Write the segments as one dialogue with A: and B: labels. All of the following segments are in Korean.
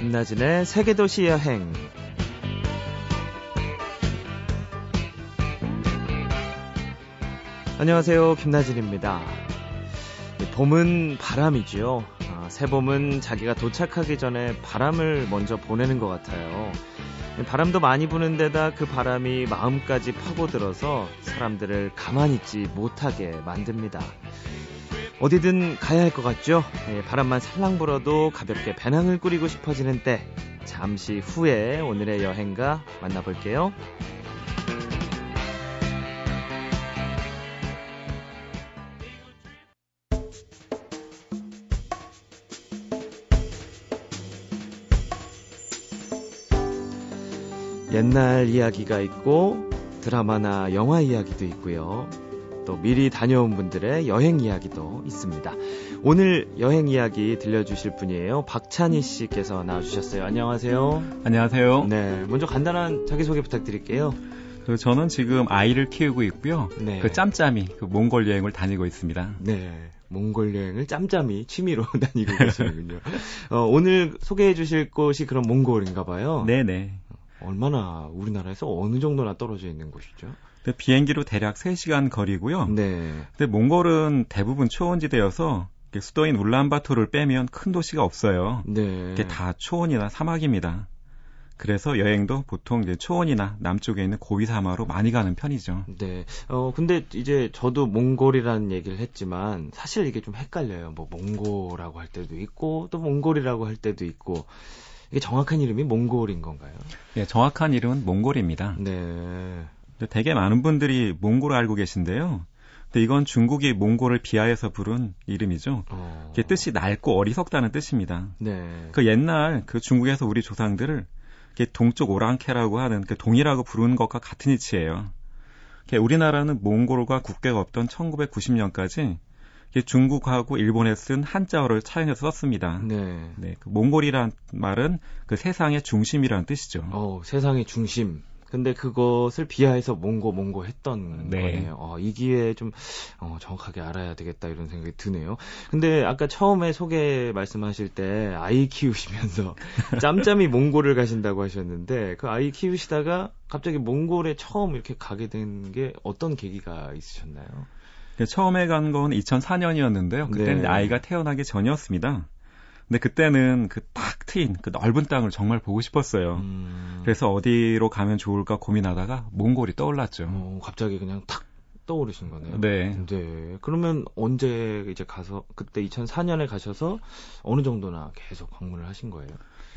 A: 김나진의 세계도시 여행. 안녕하세요. 김나진입니다. 봄은 바람이지요. 아, 새봄은 자기가 도착하기 전에 바람을 먼저 보내는 것 같아요. 바람도 많이 부는 데다 그 바람이 마음까지 파고들어서 사람들을 가만히 있지 못하게 만듭니다. 어디든 가야 할 것 같죠? 예, 바람만 살랑 불어도 가볍게 배낭을 꾸리고 싶어지는 때 잠시 후에 오늘의 여행가 만나볼게요. 옛날 이야기가 있고 드라마나 영화 이야기도 있고요. 또 미리 다녀온 분들의 여행 이야기도 있습니다. 오늘 여행 이야기 들려주실 분이에요. 박찬희 씨께서 나와주셨어요. 안녕하세요.
B: 안녕하세요.
A: 네, 먼저 간단한 자기소개 부탁드릴게요.
B: 그 저는 지금 아이를 키우고 있고요. 네. 그 짬짬이 그 몽골 여행을 다니고 있습니다.
A: 네. 몽골 여행을 짬짬이 취미로 다니고 계시는군요. 어, 오늘 소개해 주실 곳이 그런 몽골인가 봐요.
B: 네네.
A: 얼마나 우리나라에서 어느 정도나 떨어져 있는 곳이죠?
B: 네, 비행기로 대략 3시간 거리고요.
A: 네.
B: 근데 몽골은 대부분 초원지대여서 수도인 울란바토를 빼면 큰 도시가 없어요.
A: 네.
B: 이게 다 초원이나 사막입니다. 그래서 여행도 보통 이제 초원이나 남쪽에 있는 고위 사마로 많이 가는 편이죠.
A: 네. 어 근데 이제 저도 몽골이라는 얘기를 했지만 사실 이게 좀 헷갈려요. 뭐 몽골이라고 할 때도 있고 또 몽골이라고 할 때도 있고 이게 정확한 이름이 몽골인 건가요?
B: 네, 정확한 이름은 몽골입니다.
A: 네.
B: 되게 많은 분들이 몽골을 알고 계신데요. 근데 이건 중국이 몽골을 비하해서 부른 이름이죠.
A: 어.
B: 이게 뜻이 낡고 어리석다는 뜻입니다.
A: 네.
B: 그 옛날 그 중국에서 우리 조상들을 동쪽 오랑캐라고 하는 그 동이라고 부르는 것과 같은 이치예요. 우리나라는 몽골과 국계가 없던 1990년까지 중국하고 일본에 쓴 한자어를 차용해서 썼습니다.
A: 네.
B: 네, 그 몽골이란 말은 그 세상의 중심이라는 뜻이죠.
A: 어, 세상의 중심. 근데 그것을 비하해서 몽고 몽고 했던 네. 거네요. 어, 이 기회에 좀 어, 정확하게 알아야 되겠다 이런 생각이 드네요. 근데 아까 처음에 소개 말씀하실 때 아이 키우시면서 짬짬이 몽골을 가신다고 하셨는데 그 아이 키우시다가 갑자기 몽골에 처음 이렇게 가게 된 게 어떤 계기가 있으셨나요?
B: 처음에 간 건 2004년이었는데요. 그때는 네. 아이가 태어나기 전이었습니다. 근데 그때는 그 딱 트인 그 넓은 땅을 정말 보고 싶었어요.
A: 음.
B: 그래서 어디로 가면 좋을까 고민하다가 몽골이 떠올랐죠.
A: 어, 갑자기 그냥 탁 떠오르신 거네요.
B: 네.
A: 네. 그러면 언제 이제 가서 그때 2004년에 가셔서 어느 정도나 계속 방문을 하신 거예요?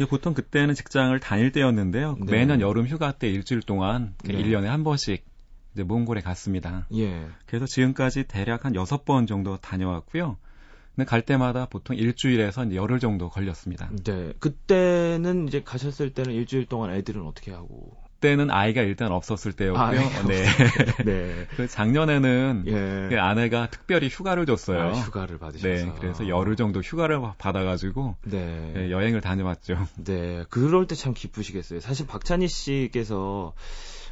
B: 보통 그때는 직장을 다닐 때였는데요. 네. 매년 여름 휴가 때 일주일 동안 네. 1년에 한 번씩 이제 몽골에 갔습니다.
A: 예.
B: 그래서 지금까지 대략 한 여섯 번 정도 다녀왔고요. 근데 갈 때마다 보통 일주일에서 열흘 정도 걸렸습니다.
A: 네. 그때는 이제 가셨을 때는 일주일 동안 애들은 어떻게 하고?
B: 그때는 아이가 일단 없었을 때였고요.
A: 아,
B: 네.
A: 네.
B: 그 작년에는
A: 예.
B: 그 아내가 특별히 휴가를 줬어요.
A: 아, 휴가를 받으셔서.
B: 네. 그래서 열흘 정도 휴가를 받아가지고
A: 네.
B: 네, 여행을 다녀왔죠.
A: 네. 그럴 때 참 기쁘시겠어요. 사실 박찬희 씨께서 어,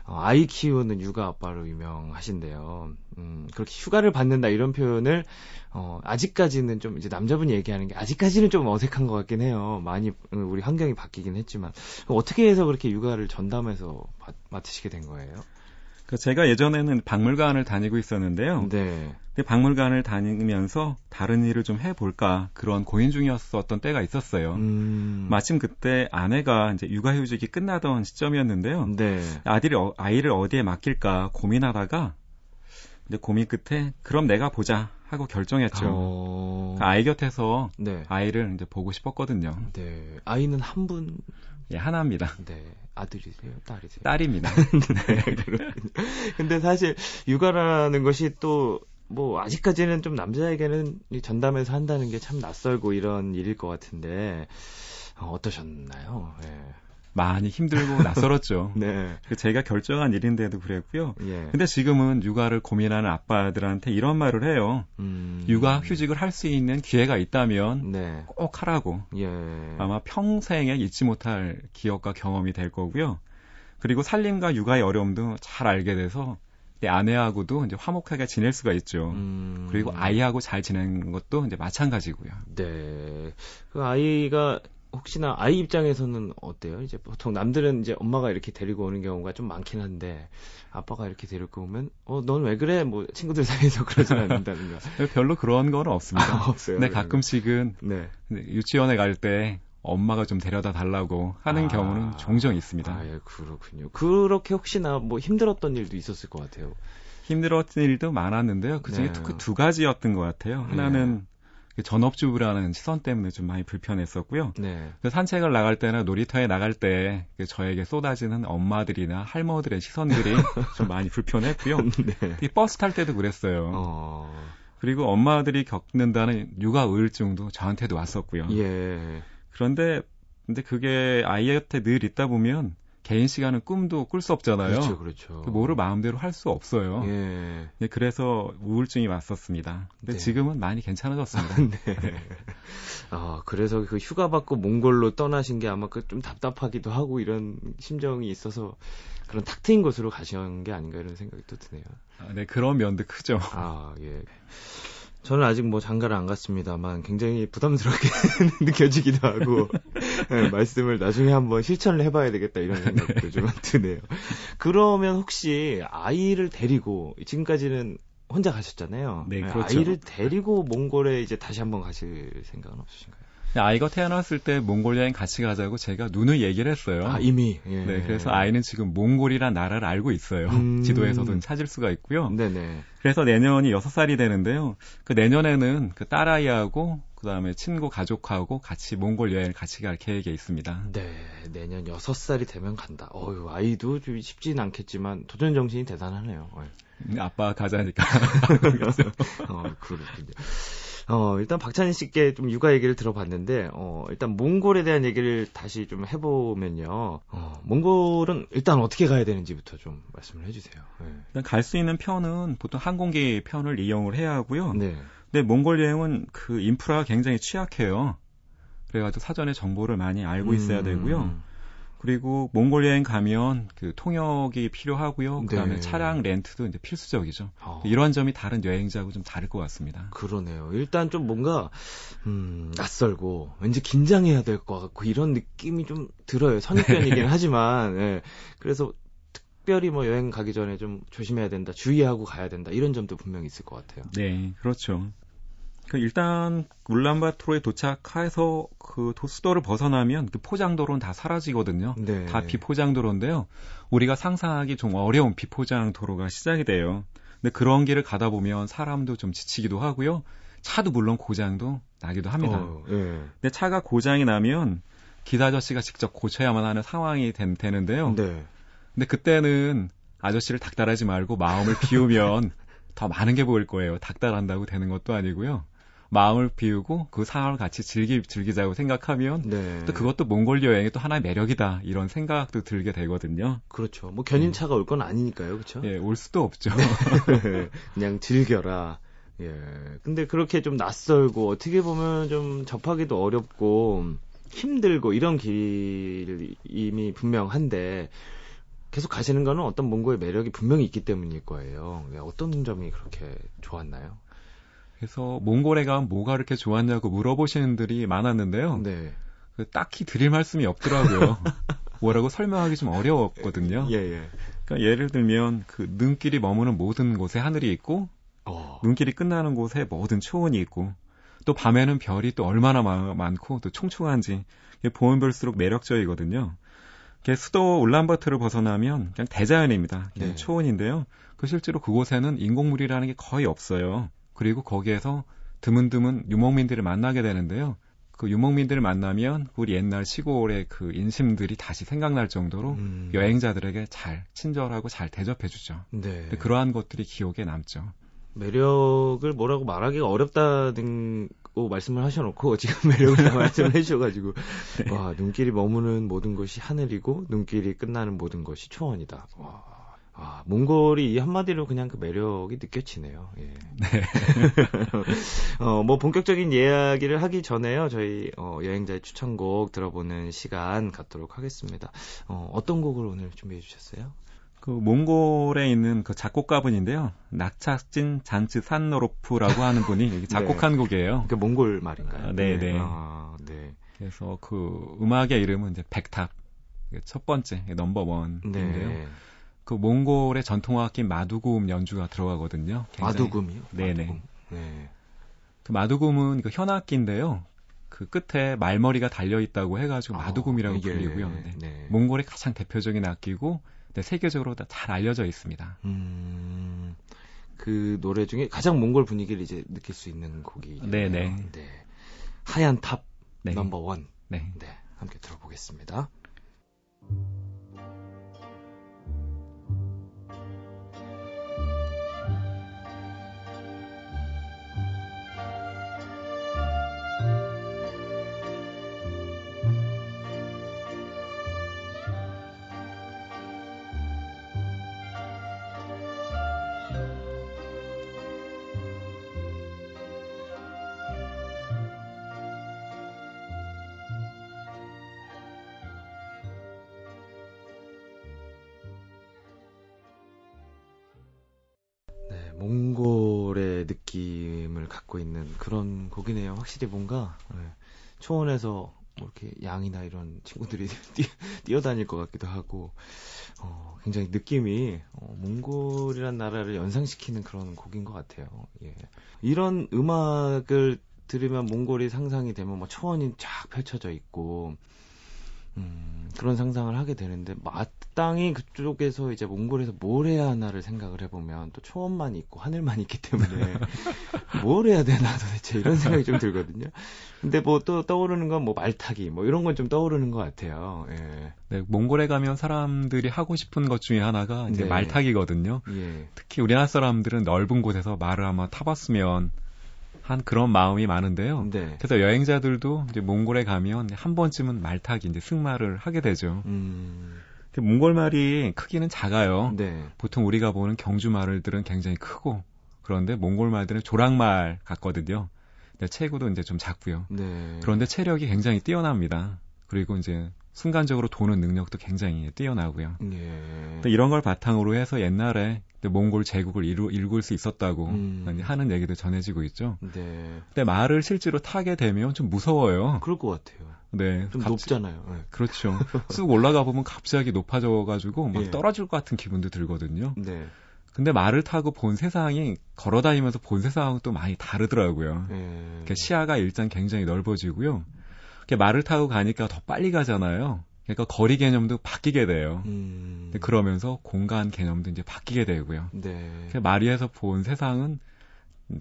A: 아이 키우는 육아 아빠로 유명하신데요. 음, 그렇게 휴가를 받는다 이런 표현을 어, 아직까지는 좀 이제 남자분이 얘기하는 게 아직까지는 좀 어색한 것 같긴 해요. 많이 음, 우리 환경이 바뀌긴 했지만 어떻게 해서 그렇게 육아를 전담해서 맡으시게 된 거예요?
B: 그 제가 예전에는 박물관을 다니고 있었는데요.
A: 네.
B: 박물관을 다니면서 다른 일을 좀 해볼까 그런 고민 중이었었던 때가 있었어요.
A: 음.
B: 마침 그때 아내가 이제 육아휴직이 끝나던 시점이었는데요.
A: 네.
B: 아들이 어, 아이를 어디에 맡길까 고민하다가 이제 고민 끝에 그럼 내가 보자 하고 결정했죠.
A: 어...
B: 그 아이 곁에서
A: 네.
B: 아이를 이제 보고 싶었거든요.
A: 네. 아이는 한 분.
B: 예, 하나입니다.
A: 네. 아들이세요? 딸이세요?
B: 딸입니다.
A: 네, 근데 사실 육아라는 것이 또 뭐 아직까지는 좀 남자에게는 전담해서 한다는 게 참 낯설고 이런 일일 것 같은데 어, 어떠셨나요? 네.
B: 많이 힘들고 낯설었죠.
A: 네.
B: 그 제가 결정한 일인데도 그랬고요.
A: 예.
B: 근데 지금은 육아를 고민하는 아빠들한테 이런 말을 해요.
A: 음...
B: 육아 휴직을 할 수 있는 기회가 있다면
A: 네.
B: 꼭 하라고.
A: 예.
B: 아마 평생에 잊지 못할 기억과 경험이 될 거고요. 그리고 살림과 육아의 어려움도 잘 알게 돼서 내 아내하고도 이제 화목하게 지낼 수가 있죠.
A: 음...
B: 그리고 아이하고 잘 지내는 것도 이제 마찬가지고요.
A: 네. 그 아이가 혹시나 아이 입장에서는 어때요? 이제 보통 남들은 이제 엄마가 이렇게 데리고 오는 경우가 좀 많긴 한데 아빠가 이렇게 데리고 오면 어 넌 왜 그래? 뭐 친구들 사이에서 그러진 않는다든가.
B: 별로 그런 건 없습니다.
A: 아, 없어요.
B: 근데 가끔씩은
A: 네.
B: 유치원에 갈 때 엄마가 좀 데려다 달라고 하는
A: 아,
B: 경우는 종종 있습니다.
A: 아, 예, 그렇군요. 그렇게 혹시나 뭐 힘들었던 일도 있었을 것 같아요.
B: 힘들었던 일도 많았는데요. 그 중에
A: 네.
B: 특히 두 가지였던 것 같아요. 하나는 그 전업주부라는 시선 때문에 좀 많이 불편했었고요.
A: 네.
B: 그 산책을 나갈 때나 놀이터에 나갈 때 그 저에게 쏟아지는 엄마들이나 할머들의 시선들이 좀 많이 불편했고요.
A: 네.
B: 버스 탈 때도 그랬어요.
A: 어.
B: 그리고 엄마들이 겪는다는 육아 우울증도 저한테도 왔었고요.
A: 예.
B: 그런데 근데 그게 아이한테 늘 있다 보면 개인 시간은 꿈도 꿀 수 없잖아요.
A: 그렇죠, 그렇죠.
B: 그 뭐를 마음대로 할 수 없어요.
A: 예.
B: 네, 그래서 우울증이 왔었습니다. 근데
A: 네.
B: 지금은 많이 괜찮아졌습니다.
A: 네. 아, 그래서 그 휴가 받고 몽골로 떠나신 게 아마 그 좀 답답하기도 하고 이런 심정이 있어서 그런 탁 트인 곳으로 가신 게 아닌가 이런 생각이 또 드네요.
B: 아, 네, 그런 면도 크죠.
A: 아, 예. 저는 아직 뭐 장가를 안 갔습니다만 굉장히 부담스럽게 느껴지기도 하고 예, 말씀을 나중에 한번 실천을 해봐야 되겠다 이런 생각도 좀 드네요. 그러면 혹시 아이를 데리고 지금까지는 혼자 가셨잖아요.
B: 네,
A: 예,
B: 그렇죠.
A: 아이를 데리고 몽골에 이제 다시 한번 가실 생각은 없으신가요?
B: 아이가 태어났을 때 몽골 여행 같이 가자고 제가 누누 얘기를 했어요.
A: 아 이미. 예.
B: 네, 그래서 아이는 지금 몽골이란 나라를 알고 있어요.
A: 음.
B: 지도에서도 찾을 수가 있고요.
A: 네네.
B: 그래서 내년이 6살이 되는데요. 그 내년에는 그 딸아이하고 그 다음에 친구 가족하고 같이 몽골 여행을 같이 갈 계획에 있습니다.
A: 네, 내년 6살이 되면 간다. 어유 아이도 좀 쉽진 않겠지만 도전 정신이 대단하네요. 예.
B: 아빠 가자니까.
A: 어, 그렇군요. 어, 일단 박찬희 씨께 좀 육아 얘기를 들어봤는데, 어, 일단 몽골에 대한 얘기를 다시 좀 해보면요. 어, 몽골은 일단 어떻게 가야 되는지부터 좀 말씀을 해주세요. 네.
B: 갈수 있는 편은 보통 항공기 편을 이용을 해야 하고요.
A: 네.
B: 근데 몽골 여행은 그 인프라가 굉장히 취약해요. 그래가지고 사전에 정보를 많이 알고 있어야
A: 음,
B: 되고요. 그리고 몽골 여행 가면 그 통역이 필요하고요. 그다음에
A: 네.
B: 차량 렌트도 이제 필수적이죠.
A: 어,
B: 이런 점이 다른 여행지하고 좀 다를 것 같습니다.
A: 그러네요. 일단 좀 뭔가, 음, 낯설고, 왠지 긴장해야 될 것 같고, 이런 느낌이 좀 들어요. 선입견이긴 하지만, 예. 그래서 특별히 뭐 여행 가기 전에 좀 조심해야 된다, 주의하고 가야 된다, 이런 점도 분명히 있을 것 같아요.
B: 네, 그렇죠. 그 일단 울란바토르에 도착해서 그 도- 수도를 벗어나면 그 포장도로는 다 사라지거든요.
A: 네.
B: 다 비포장도로인데요. 우리가 상상하기 좀 어려운 비포장도로가 시작이 돼요. 근데 그런 길을 가다 보면 사람도 좀 지치기도 하고요. 차도 물론 고장도 나기도 합니다.
A: 어, 예.
B: 근데 차가 고장이 나면 기사 아저씨가 직접 고쳐야만 하는 상황이 된- 되는데요.
A: 네.
B: 근데 그때는 아저씨를 닥달하지 말고 마음을 비우면 더 많은 게 보일 거예요. 닥달한다고 되는 것도 아니고요. 마음을 비우고 그 상황을 같이 즐기, 즐기자고 생각하면
A: 네.
B: 또 그것도 몽골 여행의 또 하나의 매력이다. 이런 생각도 들게 되거든요.
A: 그렇죠. 뭐 견인차가 올 건 아니니까요, 그렇죠?
B: 예, 올 수도 없죠.
A: 그냥 즐겨라. 예. 근데 그렇게 좀 낯설고 어떻게 보면 좀 접하기도 어렵고 힘들고 이런 길임이 분명한데 계속 가시는 거는 어떤 몽골의 매력이 분명히 있기 때문일 거예요. 네, 어떤 점이 그렇게 좋았나요?
B: 그래서 몽골에 가면 뭐가 그렇게 좋았냐고 물어보시는 분들이 많았는데요.
A: 네.
B: 그 딱히 드릴 말씀이 없더라고요. 뭐라고 설명하기 좀 어려웠거든요.
A: 예, 예.
B: 그러니까 예를 들면 그 눈길이 머무는 모든 곳에 하늘이 있고
A: 어.
B: 눈길이 끝나는 곳에 모든 초원이 있고 또 밤에는 별이 또 얼마나 마- 많고 또 총총한지 보면 볼수록 매력적이거든요. 수도 울란바토르를 벗어나면 그냥 대자연입니다. 그냥
A: 네.
B: 초원인데요. 그 실제로 그곳에는 인공물이라는 게 거의 없어요. 그리고 거기에서 드문드문 유목민들을 만나게 되는데요. 그 유목민들을 만나면 우리 옛날 시골의 그 인심들이 다시 생각날 정도로
A: 음.
B: 여행자들에게 잘 친절하고 잘 대접해 주죠.
A: 네.
B: 근데 그러한 것들이 기억에 남죠.
A: 매력을 뭐라고 말하기가 어렵다는 고 말씀을 하셔놓고 지금 매력을 다 말씀을 해주셔가지고
B: 네.
A: 와 눈길이 머무는 모든 것이 하늘이고 눈길이 끝나는 모든 것이 초원이다. 와, 아, 몽골이 이 한마디로 그냥 그 매력이 느껴지네요. 예.
B: 네.
A: 어, 뭐 본격적인 이야기를 하기 전에요. 저희 어, 여행자의 추천곡 들어보는 시간 갖도록 하겠습니다. 어, 어떤 곡을 오늘 준비해 주셨어요?
B: 그 몽골에 있는 그 작곡가분인데요. 낙차진 잔츠 산노로프라고 하는 분이 여기 작곡한 곡이에요.
A: 그 몽골 말인가요?
B: 아, 네, 네.
A: 아, 네.
B: 그래서 그 음악의 이름은 이제 백탑. 첫 번째 넘버 원인데요.
A: 네.
B: 그 몽골의 전통악기 마두금 연주가 들어가거든요.
A: 마두금이요?
B: 네네.
A: 마두금. 네.
B: 그 마두금은 그 현악기인데요. 그 끝에 말머리가 달려 있다고 해가지고 마두금이라고
A: 아, 이게,
B: 불리고요. 네.
A: 네.
B: 몽골의 가장 대표적인 악기고 네, 세계적으로 다 잘 알려져 있습니다.
A: 음, 그 노래 중에 가장 몽골 분위기를 이제 느낄 수 있는 곡이
B: 네네.
A: 네. 하얀 탑
B: 네.
A: 넘버 원.
B: 네.
A: 네, 함께 들어보겠습니다. 몽골의 느낌을 갖고 있는 그런 곡이네요. 확실히 뭔가 네, 초원에서 뭐 이렇게 양이나 이런 친구들이 뛰, 뛰어 다닐 것 같기도 하고 어, 굉장히 느낌이 어, 몽골이란 나라를 연상시키는 그런 곡인 것 같아요. 예. 이런 음악을 들으면 몽골이 상상이 되면 뭐 초원이 쫙 펼쳐져 있고 음, 그런 상상을 하게 되는데 마땅히 그쪽에서 이제 몽골에서 뭘 해야 하나를 생각을 해보면 또 초원만 있고 하늘만 있기 때문에 뭘 해야 되나 도대체 이런 생각이 좀 들거든요. 근데 뭐 또 떠오르는 건 뭐 말타기 뭐 이런 건 좀 떠오르는 것 같아요. 예.
B: 네, 몽골에 가면 사람들이 하고 싶은 것 중에 하나가 이제
A: 네.
B: 말타기거든요.
A: 예.
B: 특히 우리나라 사람들은 넓은 곳에서 말을 한번 타봤으면 한 그런 마음이 많은데요.
A: 네.
B: 그래서 여행자들도 이제 몽골에 가면 한 번쯤은 말타기 이제 승마를 하게 되죠.
A: 음.
B: 몽골 말이 크기는 작아요.
A: 네.
B: 보통 우리가 보는 경주 말들은 굉장히 크고 그런데 몽골 말들은 조랑말 같거든요. 근데 체구도 이제 좀 작고요.
A: 네.
B: 그런데 체력이 굉장히 뛰어납니다. 그리고 이제 순간적으로 도는 능력도 굉장히 뛰어나고요.
A: 예.
B: 또 이런 걸 바탕으로 해서 옛날에 몽골 제국을 이루, 일굴 수 있었다고
A: 음.
B: 하는 얘기도 전해지고 있죠.
A: 네.
B: 근데 말을 실제로 타게 되면 좀 무서워요.
A: 그럴 것 같아요.
B: 네,
A: 좀
B: 갑-
A: 높잖아요. 네.
B: 그렇죠. 쑥 올라가 보면 갑자기 높아져가지고 막
A: 예.
B: 떨어질 것 같은 기분도 들거든요.
A: 네.
B: 근데 말을 타고 본 세상이 걸어다니면서 본 세상하고 또 많이 다르더라고요.
A: 예.
B: 그러니까 시야가 일단 굉장히 넓어지고요. 말을 타고 가니까 더 빨리 가잖아요. 그러니까 거리 개념도 바뀌게 돼요.
A: 음.
B: 그러면서 공간 개념도 이제 바뀌게 되고요.
A: 네.
B: 위에서 본 세상은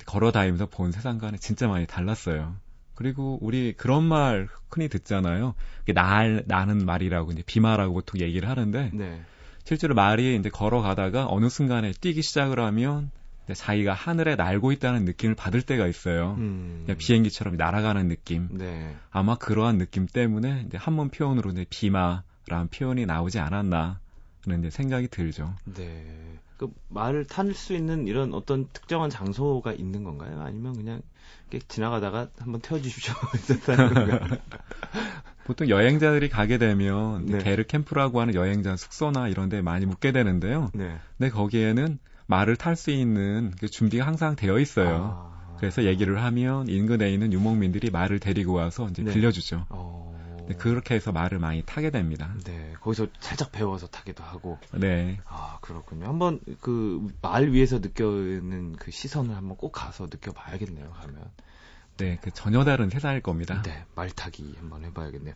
B: 걸어 다니면서 본 세상과는 진짜 많이 달랐어요. 그리고 우리 그런 말 흔히 듣잖아요. 날, 나는 말이라고 이제 비마라고 보통 얘기를 하는데
A: 네.
B: 실제로 말이 이제 걸어가다가 어느 순간에 뛰기 시작을 하면 자기가 하늘에 날고 있다는 느낌을 받을 때가 있어요.
A: 음.
B: 비행기처럼 날아가는 느낌.
A: 네.
B: 아마 그러한 느낌 때문에 이제 한문 표현으로 이제 비마라는 표현이 나오지 않았나 하는 이제 생각이 들죠.
A: 네. 그 말을 탈 수 있는 이런 어떤 특정한 장소가 있는 건가요? 아니면 그냥 지나가다가 한번 태워주십시오.
B: 보통 여행자들이 가게 되면
A: 네.
B: 게르 캠프라고 하는 여행자 숙소나 이런 데 많이 묵게 되는데요.
A: 네.
B: 근데 거기에는 말을 탈 수 있는 그 준비가 항상 되어 있어요.
A: 아.
B: 그래서 얘기를 하면 인근에 있는 유목민들이 말을 데리고 와서 이제
A: 네.
B: 빌려주죠.
A: 어.
B: 네, 그렇게 해서 말을 많이 타게 됩니다.
A: 네. 거기서 살짝 배워서 타기도 하고.
B: 네.
A: 아, 그렇군요. 한번 그 말 위에서 느껴는 그 시선을 한번 꼭 가서 느껴봐야겠네요. 가면.
B: 네, 그 전혀 다른 세상일 겁니다.
A: 네, 말 타기 한번 해봐야겠네요.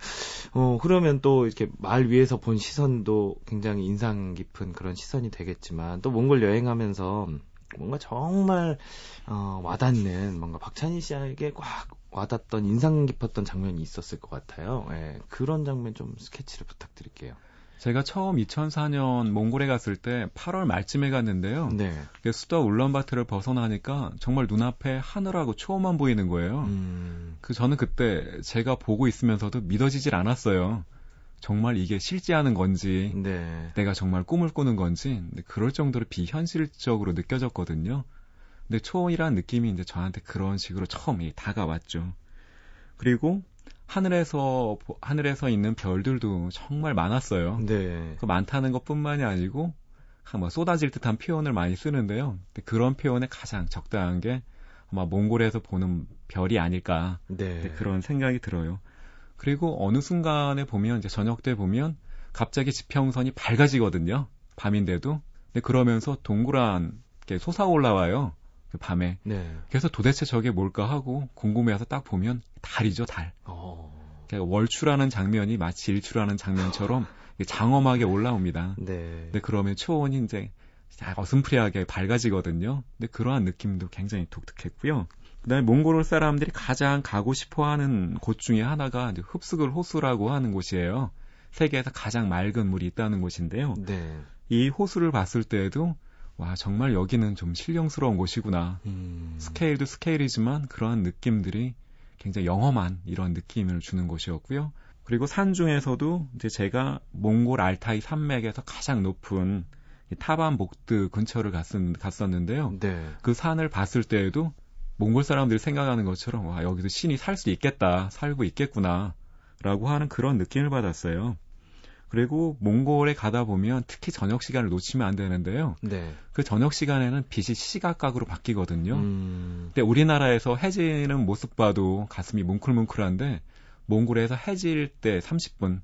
A: 어, 그러면 또 이렇게 말 위에서 본 시선도 굉장히 인상 깊은 그런 시선이 되겠지만, 또 몽골 여행하면서 뭔가 정말, 어, 와닿는, 뭔가 박찬희 씨에게 꽉 와닿던 인상 깊었던 장면이 있었을 것 같아요. 예, 그런 장면 좀 스케치를 부탁드릴게요.
B: 제가 처음 2004년 몽골에 갔을 때 8월 말쯤에 갔는데요.
A: 네.
B: 그 수도 울란바토르를 벗어나니까 정말 눈앞에 하늘하고 초원만 보이는 거예요.
A: 음,
B: 그 저는 그때 제가 보고 있으면서도 믿어지질 않았어요. 정말 이게 실제하는 건지
A: 네.
B: 내가 정말 꿈을 꾸는 건지 그럴 정도로 비현실적으로 느껴졌거든요. 근데 초원이라는 느낌이 이제 저한테 그런 식으로 처음 이 다가왔죠. 그리고 하늘에서 보- 하늘에서 있는 별들도 정말 많았어요.
A: 네.
B: 그 많다는 것뿐만이 아니고 뭐 쏟아질 듯한 표현을 많이 쓰는데요. 그런 표현에 가장 적당한 게 아마 몽골에서 보는 별이 아닐까
A: 네.
B: 네, 그런 생각이 들어요. 그리고 어느 순간에 보면 이제 저녁 때 보면 갑자기 지평선이 밝아지거든요. 밤인데도. 근데 그러면서 동그란 게 솟아 올라와요. 그 밤에.
A: 네.
B: 그래서 도대체 저게 뭘까 하고 궁금해서 딱 보면 달이죠, 달.
A: 어.
B: 그러니까 월출하는 장면이 마치 일출하는 장면처럼 장엄하게 올라옵니다.
A: 네.
B: 근데 그러면 초원이 이제 어슴푸레하게 밝아지거든요. 근데 그러한 느낌도 굉장히 독특했고요. 그다음에 몽골 사람들이 가장 가고 싶어하는 곳 중에 하나가 흡수글 호수라고 하는 곳이에요. 세계에서 가장 맑은 물이 있다는 곳인데요.
A: 네.
B: 이 호수를 봤을 때에도 와 정말 여기는 좀 신령스러운 곳이구나.
A: 음.
B: 스케일도 스케일이지만 그러한 느낌들이 굉장히 영험한 이런 느낌을 주는 곳이었고요. 그리고 산 중에서도 이제 제가 몽골 알타이 산맥에서 가장 높은 타반 복드 근처를 갔었, 는데요
A: 네.
B: 그 산을 봤을 때에도 몽골 사람들이 생각하는 것처럼 와 여기서 신이 살 수 있겠다, 살고 있겠구나라고 하는 그런 느낌을 받았어요. 그리고 몽골에 가다 보면 특히 저녁 시간을 놓치면 안 되는데요.
A: 네.
B: 그 저녁 시간에는 빛이 시각각으로 바뀌거든요.
A: 음.
B: 근데 우리나라에서 해지는 모습 봐도 가슴이 뭉클뭉클한데 몽골에서 해질 때 30분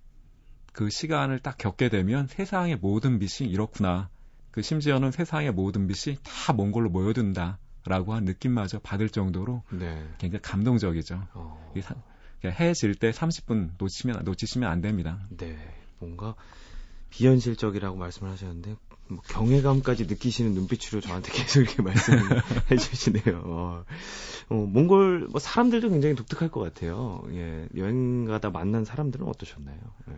B: 그 시간을 딱 겪게 되면 세상의 모든 빛이 이렇구나. 그 심지어는 세상의 모든 빛이 다 몽골로 모여든다 라고 한 느낌마저 받을 정도로
A: 네.
B: 굉장히 감동적이죠.
A: 어.
B: 그러니까 해질 때 30분 놓치면 놓치시면 안 됩니다.
A: 네. 뭔가 비현실적이라고 말씀을 하셨는데 뭐 경외감까지 느끼시는 눈빛으로 저한테 계속 이렇게 말씀을 해주시네요. 어, 어, 몽골 뭐 사람들도 굉장히 독특할 것 같아요. 예, 여행 가다 만난 사람들은 어떠셨나요? 예.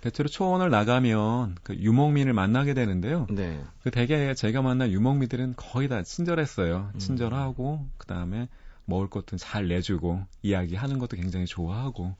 B: 대체로 초원을 나가면 그 유목민을 만나게 되는데요.
A: 네.
B: 그 대개 제가 만난 유목민들은 거의 다 친절했어요.
A: 음.
B: 친절하고 그다음에 먹을 것도 잘 내주고 이야기하는 것도 굉장히 좋아하고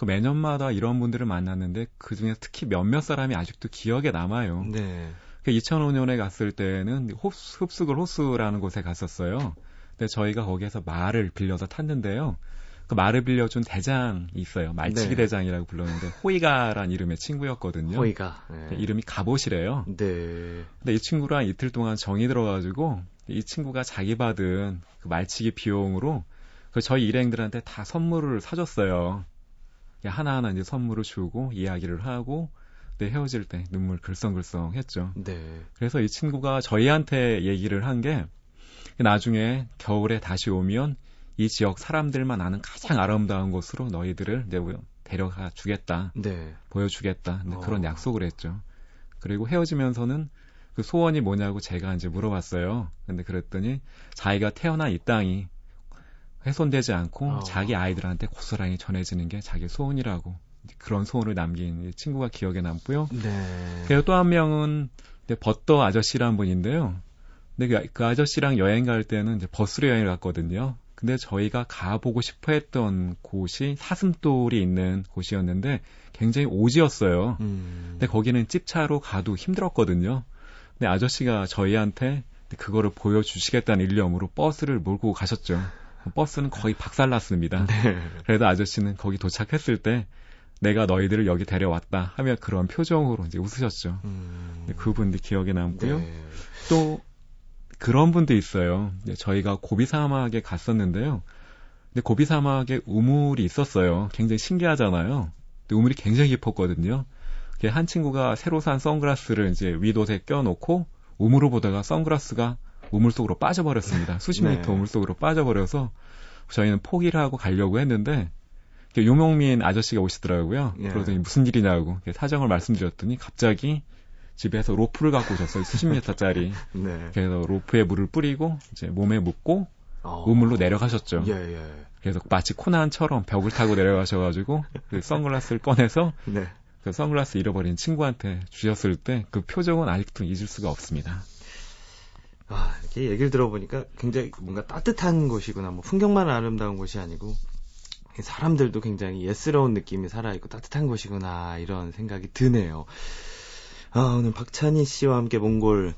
B: 그 매년마다 이런 분들을 만났는데 그 중에 특히 몇몇 사람이 아직도 기억에 남아요.
A: 네.
B: 그 2005년에 갔을 때는 흡수, 흡수글 호수라는 곳에 갔었어요. 근데 저희가 거기에서 말을 빌려서 탔는데요. 그 말을 빌려준 대장이 있어요. 말치기
A: 네.
B: 대장이라고 불렀는데 호이가란 이름의 친구였거든요.
A: 호이가. 네.
B: 이름이 갑옷이래요.
A: 네.
B: 근데 이 친구랑 이틀 동안 정이 들어가지고 이 친구가 자기 받은 그 말치기 비용으로 그 저희 일행들한테 다 선물을 사줬어요. 하나하나 이제 선물을 주고 이야기를 하고 근데 헤어질 때 눈물 글썽글썽 했죠.
A: 네.
B: 그래서 이 친구가 저희한테 얘기를 한 게 나중에 겨울에 다시 오면 이 지역 사람들만 아는 가장 아름다운 곳으로 너희들을 이제 데려가 주겠다.
A: 네.
B: 보여주겠다. 근데
A: 어.
B: 그런 약속을 했죠. 그리고 헤어지면서는 그 소원이 뭐냐고 제가 이제 물어봤어요. 근데 그랬더니 자기가 태어난 이 땅이 훼손되지 않고
A: 어.
B: 자기 아이들한테 고스란히 전해지는 게 자기 소원이라고 그런 소원을 남긴 이 친구가 기억에 남고요.
A: 네.
B: 그리고 또 한 명은 버터 아저씨라는 분인데요. 근데 그, 그 아저씨랑 여행 갈 때는 이제 버스로 여행을 갔거든요. 근데 저희가 가보고 싶어 했던 곳이 사슴돌이 있는 곳이었는데 굉장히 오지였어요.
A: 음.
B: 근데 거기는 집차로 가도 힘들었거든요. 근데 아저씨가 저희한테 그거를 보여주시겠다는 일념으로 버스를 몰고 가셨죠. 버스는 거의 박살났습니다.
A: 네.
B: 그래도 아저씨는 거기 도착했을 때 내가 너희들을 여기 데려왔다 하며 그런 표정으로 이제 웃으셨죠.
A: 음.
B: 네, 그분도 기억에 남고요.
A: 네.
B: 또 그런 분도 있어요. 이제 저희가 고비 사막에 갔었는데요. 근데 고비 사막에 우물이 있었어요. 굉장히 신기하잖아요. 근데 우물이 굉장히 깊었거든요. 한 친구가 새로 산 선글라스를 이제 윗옷에 껴놓고 우물을 보다가 선글라스가 우물 속으로 빠져버렸습니다. 수십
A: 네.
B: 미터 우물 속으로 빠져버려서 저희는 포기를 하고 가려고 했는데 유목민 아저씨가 오시더라고요.
A: 예.
B: 그러더니 무슨 일이냐고 사정을 말씀드렸더니 갑자기 집에서 로프를 갖고 오셨어요. 수십 미터짜리.
A: 네.
B: 그래서 로프에 물을 뿌리고 이제 몸에 묶고
A: 어.
B: 우물로 내려가셨죠.
A: 예, 예.
B: 그래서 마치 코난처럼 벽을 타고 내려가셔가지고 그 선글라스를 꺼내서
A: 네.
B: 그 선글라스 잃어버린 친구한테 주셨을 때 그 표정은 아직도 잊을 수가 없습니다.
A: 아, 이렇게 얘기를 들어보니까 굉장히 뭔가 따뜻한 곳이구나. 뭐 풍경만 아름다운 곳이 아니고 사람들도 굉장히 예스러운 느낌이 살아있고 따뜻한 곳이구나 이런 생각이 드네요. 아, 오늘 박찬희 씨와 함께 몽골에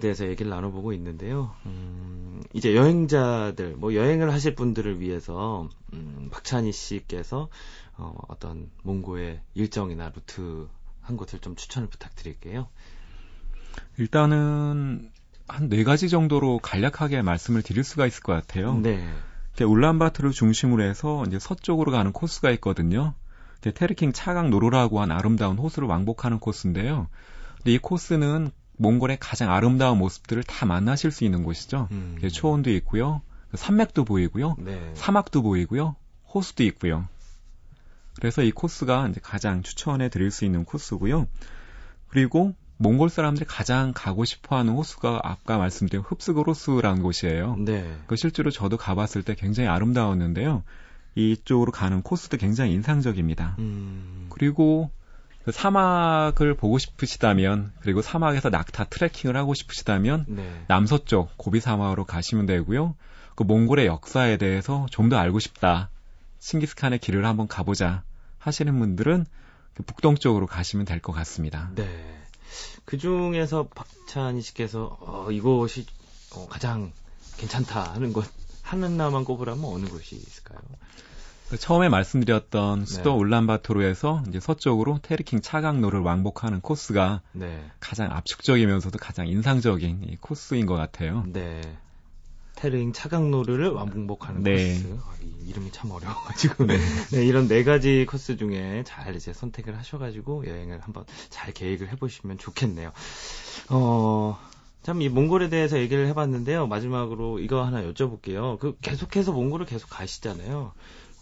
A: 대해서 얘기를 나눠보고 있는데요. 음, 이제 여행자들, 뭐 여행을 하실 분들을 위해서 음, 박찬희 씨께서 어, 어떤 몽고의 일정이나 루트 한 곳을 좀 추천을 부탁드릴게요.
B: 일단은 한 네 가지 정도로 간략하게 말씀을 드릴 수가 있을 것 같아요.
A: 네.
B: 울란바토르를 중심으로 해서 이제 서쪽으로 가는 코스가 있거든요. 테르킹 차강 노루라고 한 아름다운 호수를 왕복하는 코스인데요. 근데 이 코스는 몽골의 가장 아름다운 모습들을 다 만나실 수 있는 곳이죠. 음. 초원도 있고요. 산맥도 보이고요. 네. 사막도 보이고요. 호수도 있고요. 그래서 이 코스가 이제 가장 추천해 드릴 수 있는 코스고요. 그리고 몽골 사람들이 가장 가고 싶어 하는 호수가 아까 말씀드린 흡스고로스라는 곳이에요. 네. 그 실제로 저도 가봤을 때 굉장히 아름다웠는데요. 이쪽으로 가는 코스도 굉장히 인상적입니다. 음. 그리고 그 사막을 보고 싶으시다면 그리고 사막에서 낙타 트레킹을 하고 싶으시다면 네. 남서쪽 고비 사막으로 가시면 되고요. 그 몽골의 역사에 대해서 좀 더 알고 싶다. 싱기스칸의 길을 한번 가보자 하시는 분들은 그 북동쪽으로 가시면 될 것 같습니다. 네.
A: 그 중에서 박찬희 씨께서 어, 이곳이 어, 가장 괜찮다 하는 곳 하나만 꼽으라면 어느 곳이 있을까요?
B: 그 처음에 말씀드렸던 수도 네. 울란바토르에서 이제 서쪽으로 테르킹 차강로를 왕복하는 코스가 네. 가장 압축적이면서도 가장 인상적인 코스인 것 같아요. 네.
A: 테르킹 차강로를 왕복하는 네. 코스. 아, 이, 이름이 참 어려워가지고 네. 네. 이런 네 가지 코스 중에 잘 이제 선택을 하셔가지고 여행을 한번 잘 계획을 해보시면 좋겠네요. 어. 참 이 몽골에 대해서 얘기를 해봤는데요. 마지막으로 이거 하나 여쭤볼게요. 그 계속해서 몽골을 계속 가시잖아요.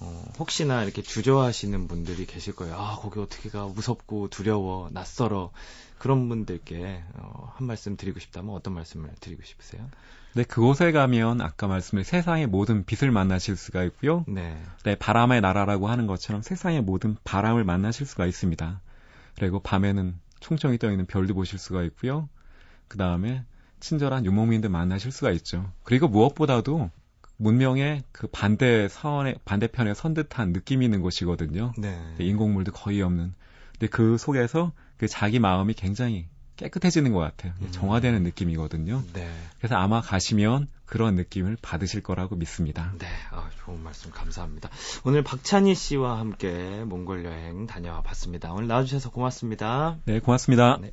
A: 어, 혹시나 이렇게 주저하시는 분들이 계실 거예요. 아, 거기 어떻게 가? 무섭고 두려워, 낯설어. 그런 분들께 어, 한 말씀 드리고 싶다면 어떤 말씀을 드리고 싶으세요?
B: 네, 그곳에 가면 아까 말씀드린 세상의 모든 빛을 만나실 수가 있고요. 네. 네, 바람의 나라라고 하는 것처럼 세상의 모든 바람을 만나실 수가 있습니다. 그리고 밤에는 총총이 떠 있는 별도 보실 수가 있고요. 그 다음에 친절한 유목민들 만나실 수가 있죠. 그리고 무엇보다도 문명의 그 반대 사원의 반대편에 선 듯한 느낌이 있는 곳이거든요. 네. 인공물도 거의 없는. 근데 그 속에서 그 자기 마음이 굉장히 깨끗해지는 것 같아요. 음. 정화되는 느낌이거든요. 네. 그래서 아마 가시면 그런 느낌을 받으실 거라고 믿습니다.
A: 네, 아, 좋은 말씀 감사합니다. 오늘 박찬희 씨와 함께 몽골 여행 다녀와 봤습니다. 오늘 나와주셔서 고맙습니다.
B: 네, 고맙습니다. 네.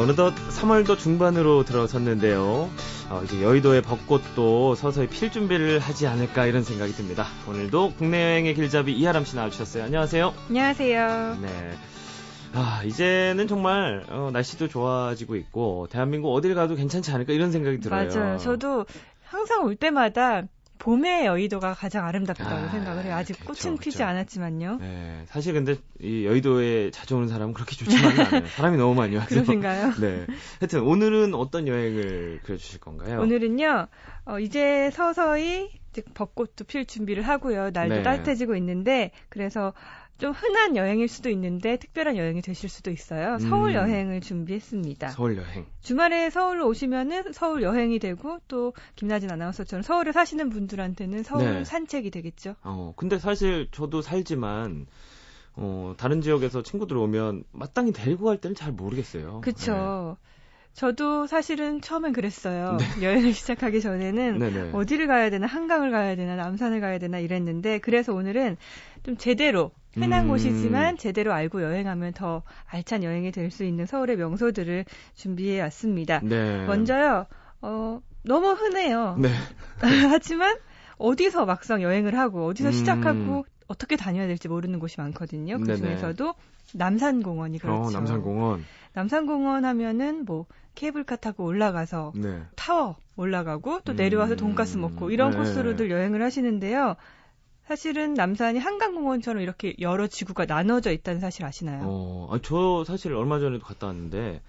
A: 어느덧 3월도 중반으로 들어섰는데요. 어, 이제 여의도의 벚꽃도 서서히 필 준비를 하지 않을까 이런 생각이 듭니다. 오늘도 국내 여행의 길잡이 이하람 씨 나와주셨어요. 안녕하세요.
C: 안녕하세요. 네.
A: 아, 이제는 정말 어, 날씨도 좋아지고 있고 대한민국 어딜 가도 괜찮지 않을까 이런 생각이 들어요.
C: 맞아요. 저도 항상 올 때마다 봄의 여의도가 가장 아름답다고 아, 생각을 해요. 아직 그쵸, 꽃은 피지 그쵸. 않았지만요. 네,
A: 사실 근데 이 여의도에 자주 오는 사람은 그렇게 좋지만은 않아요. 사람이 너무 많이 와서.
C: 그러신가요?
A: 네. 하여튼 오늘은 어떤 여행을 그려주실 건가요?
C: 오늘은요, 어, 이제 서서히 즉 벚꽃도 필 준비를 하고요. 날도 네. 따뜻해지고 있는데 그래서 좀 흔한 여행일 수도 있는데 특별한 여행이 되실 수도 있어요. 서울 음. 여행을 준비했습니다.
A: 서울 여행.
C: 주말에 서울로 오시면은 서울 여행이 되고 또 김나진 아나운서처럼 서울에 사시는 분들한테는 서울 네. 산책이 되겠죠.
A: 어, 근데 사실 저도 살지만 어, 다른 지역에서 친구들 오면 마땅히 데리고 갈 때는 잘 모르겠어요.
C: 그렇죠. 네. 저도 사실은 처음엔 그랬어요. 네. 여행을 시작하기 전에는 네네. 어디를 가야 되나, 한강을 가야 되나, 남산을 가야 되나 이랬는데, 그래서 오늘은 좀 제대로 흔한 음. 곳이지만 제대로 알고 여행하면 더 알찬 여행이 될 수 있는 서울의 명소들을 준비해 왔습니다. 네. 먼저요, 어, 너무 흔해요. 네. 하지만 어디서 막상 여행을 하고 어디서 음. 시작하고 어떻게 다녀야 될지 모르는 곳이 많거든요. 그 중에서도 남산공원이 어, 그렇죠.
A: 어, 남산공원.
C: 남산공원 하면은 뭐 케이블카 타고 올라가서 네. 타워 올라가고 또 내려와서 돈가스 먹고 이런 네. 코스로들 여행을 하시는데요. 사실은 남산이 한강공원처럼 이렇게 여러 지구가 나눠져 있다는 사실 아시나요?
A: 어, 저 사실 얼마 전에도 갔다 왔는데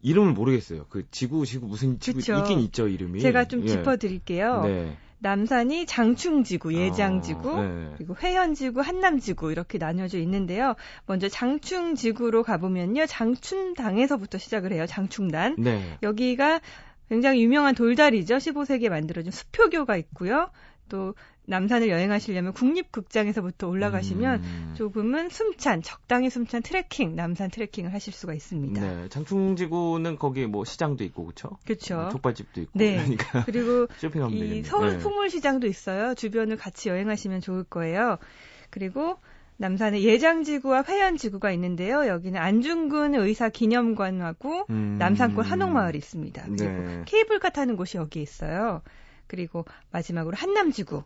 A: 이름을 모르겠어요. 그 지구 지구 무슨 지구 그쵸? 있긴 있죠 이름이.
C: 제가 좀 예. 짚어드릴게요. 네. 남산이 장충지구, 예장지구, 아, 네. 그리고 회현지구, 한남지구 이렇게 나뉘어져 있는데요. 먼저 장충지구로 가보면요. 장춘당에서부터 시작을 해요. 장충단. 네. 여기가 굉장히 유명한 돌다리죠. 15세기에 만들어진 수표교가 있고요. 또 남산을 여행하시려면 국립극장에서부터 올라가시면 음. 조금은 숨찬, 적당히 숨찬 트레킹, 남산 트레킹을 하실 수가 있습니다.
A: 네, 장충지구는 거기 뭐 시장도 있고 그렇죠?
C: 그렇죠.
A: 족발집도 있고
C: 네. 그러니까 그리고 쇼핑하면 이 서울 네. 풍물시장도 있어요. 주변을 같이 여행하시면 좋을 거예요. 그리고 남산에 예장지구와 회연지구가 있는데요. 여기는 안중근 의사 기념관하고 음. 남산골 한옥마을이 있습니다. 그리고 네. 케이블카 타는 곳이 여기 있어요. 그리고 마지막으로 한남지구.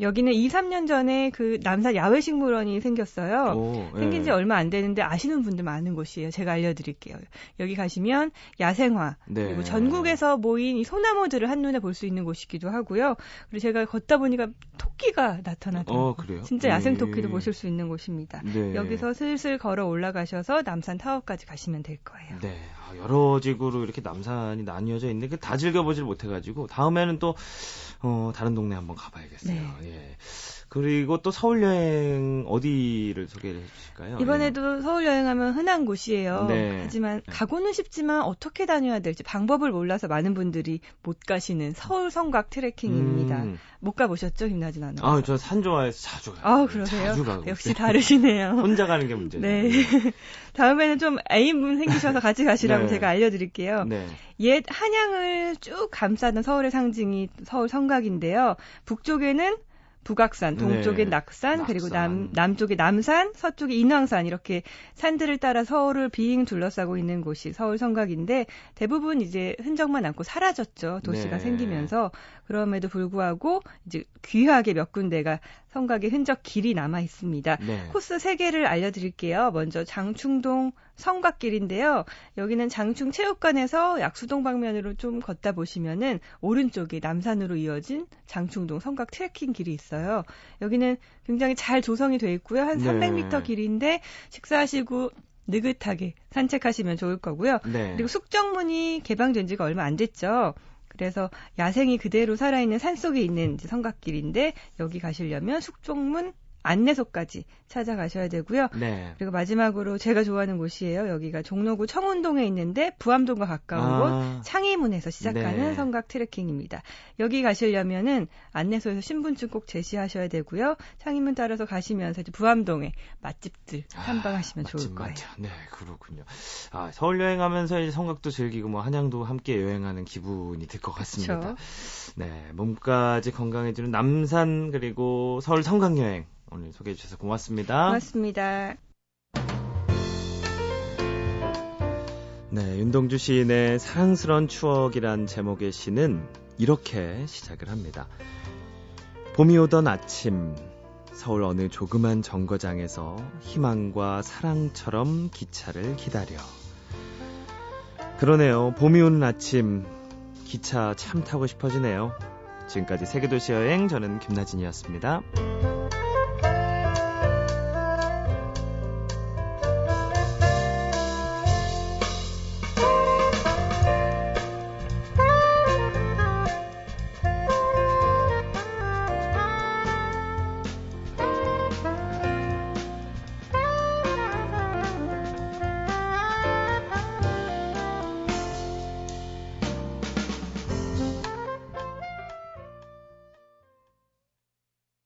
C: 여기는 2, 3년 전에 그 남산 야외식물원이 생겼어요. 오, 네. 생긴 지 얼마 안 되는데 아시는 분들 많은 곳이에요. 제가 알려드릴게요. 여기 가시면 야생화 네. 그리고 전국에서 모인 이 소나무들을 한눈에 볼 수 있는 곳이기도 하고요. 그리고 제가 걷다 보니까 토끼가 나타나더라고요. 어, 그래요? 진짜 야생 네. 토끼도 보실 수 있는 곳입니다. 네. 여기서 슬슬 걸어 올라가셔서 남산 타워까지 가시면 될 거예요.
A: 네. 아, 여러 지구로 이렇게 남산이 나뉘어져 있는데 다 즐겨보질 못해가지고 다음에는 또 어, 다른 동네 한번 가봐야겠어요. 네. 예. 그리고 또 서울 여행 어디를 소개해 주실까요?
C: 이번에도 예. 서울 여행하면 흔한 곳이에요. 네. 하지만 네. 가고는 싶지만 어떻게 다녀야 될지 방법을 몰라서 많은 분들이 못 가시는 서울 성곽 트레킹입니다. 음. 못 가보셨죠, 김나진 아나?
A: 아, 저 산 좋아해서 자주 가요.
C: 아, 그러세요? 자주 가고 역시 다르시네요.
A: 혼자 가는 게 문제죠.
C: 네. 다음에는 좀 애인분 생기셔서 같이 가시라고 네. 제가 알려드릴게요. 네. 옛 한양을 쭉 감싸는 서울의 상징이 서울 성곽인데요. 북쪽에는 북악산, 동쪽엔 네. 낙산, 낙산, 그리고 남, 남쪽에 남산, 서쪽에 인왕산 이렇게 산들을 따라 서울을 빙 둘러싸고 있는 곳이 서울 성곽인데 대부분 이제 흔적만 남고 사라졌죠. 도시가 네. 생기면서 그럼에도 불구하고 이제 귀하게 몇 군데가 성곽의 흔적 길이 남아 있습니다. 네. 코스 3개를 알려드릴게요. 먼저 장충동 성곽길인데요. 여기는 장충 체육관에서 약수동 방면으로 좀 걷다 보시면은 오른쪽에 남산으로 이어진 장충동 성곽 트레킹 길이 있어요. 여기는 굉장히 잘 조성이 돼 있고요. 한 300m 길인데 식사하시고 느긋하게 산책하시면 좋을 거고요. 네. 그리고 숙정문이 개방된 지가 얼마 안 됐죠. 그래서 야생이 그대로 살아있는 산 속에 있는 성곽길인데 여기 가시려면 숙종문 안내소까지 찾아가셔야 되고요. 네. 그리고 마지막으로 제가 좋아하는 곳이에요. 여기가 종로구 청운동에 있는데 부암동과 가까운 아. 곳 창의문에서 시작하는 네. 성곽 트레킹입니다. 여기 가시려면은 안내소에서 신분증 꼭 제시하셔야 되고요. 창의문 따라서 가시면서 이제 부암동에 맛집들 아, 탐방하시면 아, 좋을 거예요. 많죠.
A: 네, 그렇군요. 아, 서울 여행하면서 이제 성곽도 즐기고 뭐 한양도 함께 여행하는 기분이 들 것 같습니다. 그쵸? 네, 몸까지 건강해지는 남산 그리고 서울 성곽 여행 오늘 소개해 주셔서 고맙습니다.
C: 고맙습니다.
A: 네, 윤동주 시인의 사랑스런 추억이란 제목의 시는 이렇게 시작을 합니다. 봄이 오던 아침, 서울 어느 조그만 정거장에서 희망과 사랑처럼 기차를 기다려. 그러네요. 봄이 오는 아침, 기차 참 타고 싶어지네요. 지금까지 세계도시 여행 저는 김나진이었습니다.